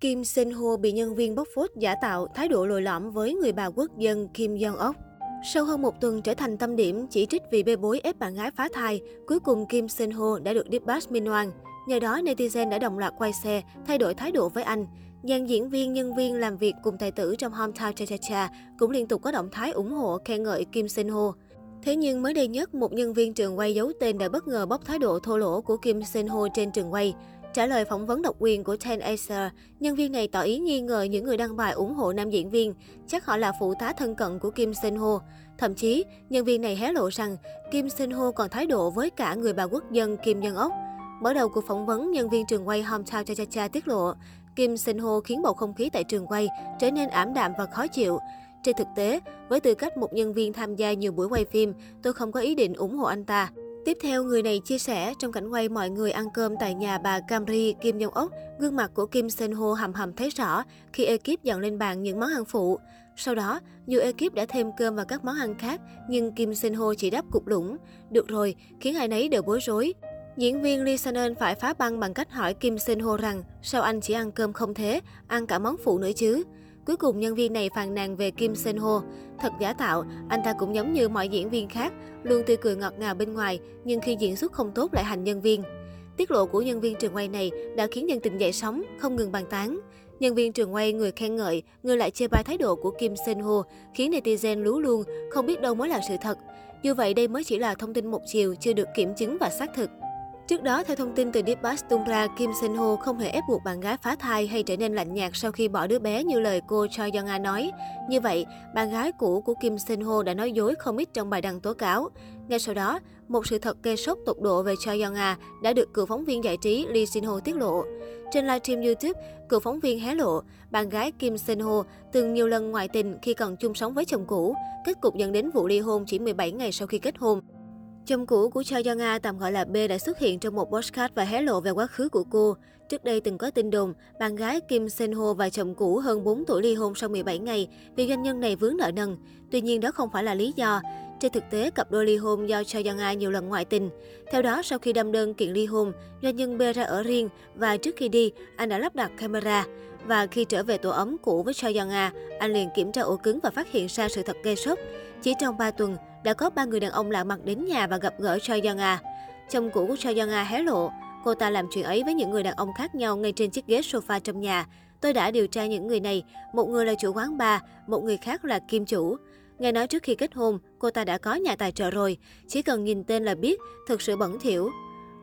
Kim Sen Ho bị nhân viên bóc phốt giả tạo thái độ lồi lõm với người bà quốc dân Kim Jong Ok. Sau hơn một tuần trở thành tâm điểm chỉ trích vì bê bối ép bạn gái phá thai, cuối cùng Kim Sen Ho đã được dispatch minh oan. Nhờ đó, netizen đã đồng loạt quay xe, thay đổi thái độ với anh. Dàn diễn viên, nhân viên làm việc cùng tài tử trong Hometown Cha Cha Cha cũng liên tục có động thái ủng hộ khen ngợi Kim Sen Ho. Thế nhưng mới đây nhất, một nhân viên trường quay giấu tên đã bất ngờ bóc thái độ thô lỗ của Kim Sen Ho trên trường quay. Trả lời phỏng vấn độc quyền của Ten Acer, nhân viên này tỏ ý nghi ngờ những người đăng bài ủng hộ nam diễn viên, chắc họ là phụ tá thân cận của Kim Sen Ho. Thậm chí, nhân viên này hé lộ rằng Kim Sen Ho còn thái độ với cả người bà quốc dân Kim Nhân Ok. Mở đầu cuộc phỏng vấn, nhân viên trường quay Hometown Cha Cha Cha tiết lộ, Kim Sen Ho khiến bầu không khí tại trường quay trở nên ảm đạm và khó chịu. Trên thực tế, với tư cách một nhân viên tham gia nhiều buổi quay phim, tôi không có ý định ủng hộ anh ta. Tiếp theo, người này chia sẻ trong cảnh quay mọi người ăn cơm tại nhà bà Camry Kim Jong Ốc, gương mặt của Kim Sen Ho hầm hầm thấy rõ khi ekip dọn lên bàn những món ăn phụ. Sau đó, dù ekip đã thêm cơm và các món ăn khác, nhưng Kim Sen Ho chỉ đáp cục lũng. Được rồi, khiến ai nấy đều bối rối. Diễn viên Lee Sun phải phá băng bằng cách hỏi Kim Sen Ho rằng sao anh chỉ ăn cơm không thế, ăn cả món phụ nữa chứ. Cuối cùng nhân viên này phàn nàn về Kim Sen Ho. Thật giả tạo, anh ta cũng giống như mọi diễn viên khác, luôn tươi cười ngọt ngào bên ngoài, nhưng khi diễn xuất không tốt lại hành nhân viên. Tiết lộ của nhân viên trường quay này đã khiến nhân tình dậy sóng, không ngừng bàn tán. Nhân viên trường quay người khen ngợi, người lại chê bai thái độ của Kim Sen Ho, khiến netizen lú luôn, không biết đâu mới là sự thật. Dù vậy đây mới chỉ là thông tin một chiều, chưa được kiểm chứng và xác thực. Trước đó, theo thông tin từ Deepbus tung ra, Kim Sen Ho không hề ép buộc bạn gái phá thai hay trở nên lạnh nhạt sau khi bỏ đứa bé như lời cô Choi Young A nói. Như vậy, bạn gái cũ của Kim Sen Ho đã nói dối không ít trong bài đăng tố cáo. Ngay sau đó, một sự thật gây sốc tột độ về Choi Young A đã được cựu phóng viên giải trí Lee Sin Ho tiết lộ. Trên livestream YouTube, cựu phóng viên hé lộ, bạn gái Kim Sen Ho từng nhiều lần ngoại tình khi còn chung sống với chồng cũ, kết cục dẫn đến vụ ly hôn chỉ 17 ngày sau khi kết hôn. Chồng cũ của Choi Yang A tạm gọi là B đã xuất hiện trong một podcast và hé lộ về quá khứ của cô. Trước đây từng có tin đồn, bạn gái Kim Sen Ho và chồng cũ hơn 4 tuổi ly hôn sau 17 ngày vì doanh nhân này vướng nợ nần. Tuy nhiên đó không phải là lý do. Trên thực tế, cặp đôi ly hôn do Choi Yang A nhiều lần ngoại tình. Theo đó, sau khi đâm đơn kiện ly hôn, doanh nhân B ra ở riêng và trước khi đi, anh đã lắp đặt camera. Và khi trở về tổ ấm cũ với Choi Yang A, anh liền kiểm tra ổ cứng và phát hiện ra sự thật gây sốc. Chỉ trong 3 tuần, đã có ba người đàn ông lạ mặt đến nhà và gặp gỡ Choi Young A. Chồng cũ của Choi Young A hé lộ, cô ta làm chuyện ấy với những người đàn ông khác nhau ngay trên chiếc ghế sofa trong nhà. Tôi đã điều tra những người này, một người là chủ quán bar, một người khác là kim chủ. Nghe nói trước khi kết hôn, cô ta đã có nhà tài trợ rồi, chỉ cần nhìn tên là biết, thực sự bẩn thỉu.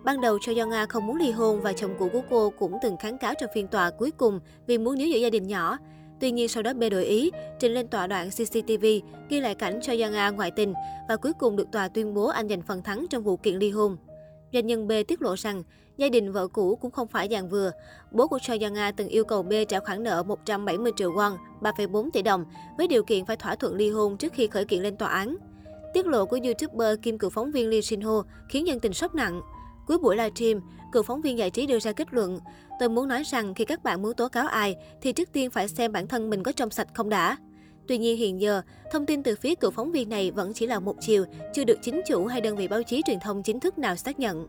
Ban đầu Cho Young A không muốn ly hôn và chồng cũ của cô cũng từng kháng cáo trong phiên tòa cuối cùng vì muốn níu giữ gia đình nhỏ. Tuy nhiên sau đó B đổi ý, trình lên tòa đoạn CCTV, ghi lại cảnh cho Yang A ngoại tình và cuối cùng được tòa tuyên bố anh giành phần thắng trong vụ kiện ly hôn. Doanh nhân B tiết lộ rằng, gia đình vợ cũ cũng không phải dạng vừa. Bố của Choi Yang A từng yêu cầu B trả khoản nợ 170 triệu won, 3,4 tỷ đồng, với điều kiện phải thỏa thuận ly hôn trước khi khởi kiện lên tòa án. Tiết lộ của YouTuber kim cựu phóng viên Lee Shin Ho khiến dân tình sốc nặng. Cuối buổi livestream, cựu phóng viên giải trí đưa ra kết luận, tôi muốn nói rằng khi các bạn muốn tố cáo ai thì trước tiên phải xem bản thân mình có trong sạch không đã. Tuy nhiên hiện giờ, thông tin từ phía cựu phóng viên này vẫn chỉ là một chiều, chưa được chính chủ hay đơn vị báo chí truyền thông chính thức nào xác nhận.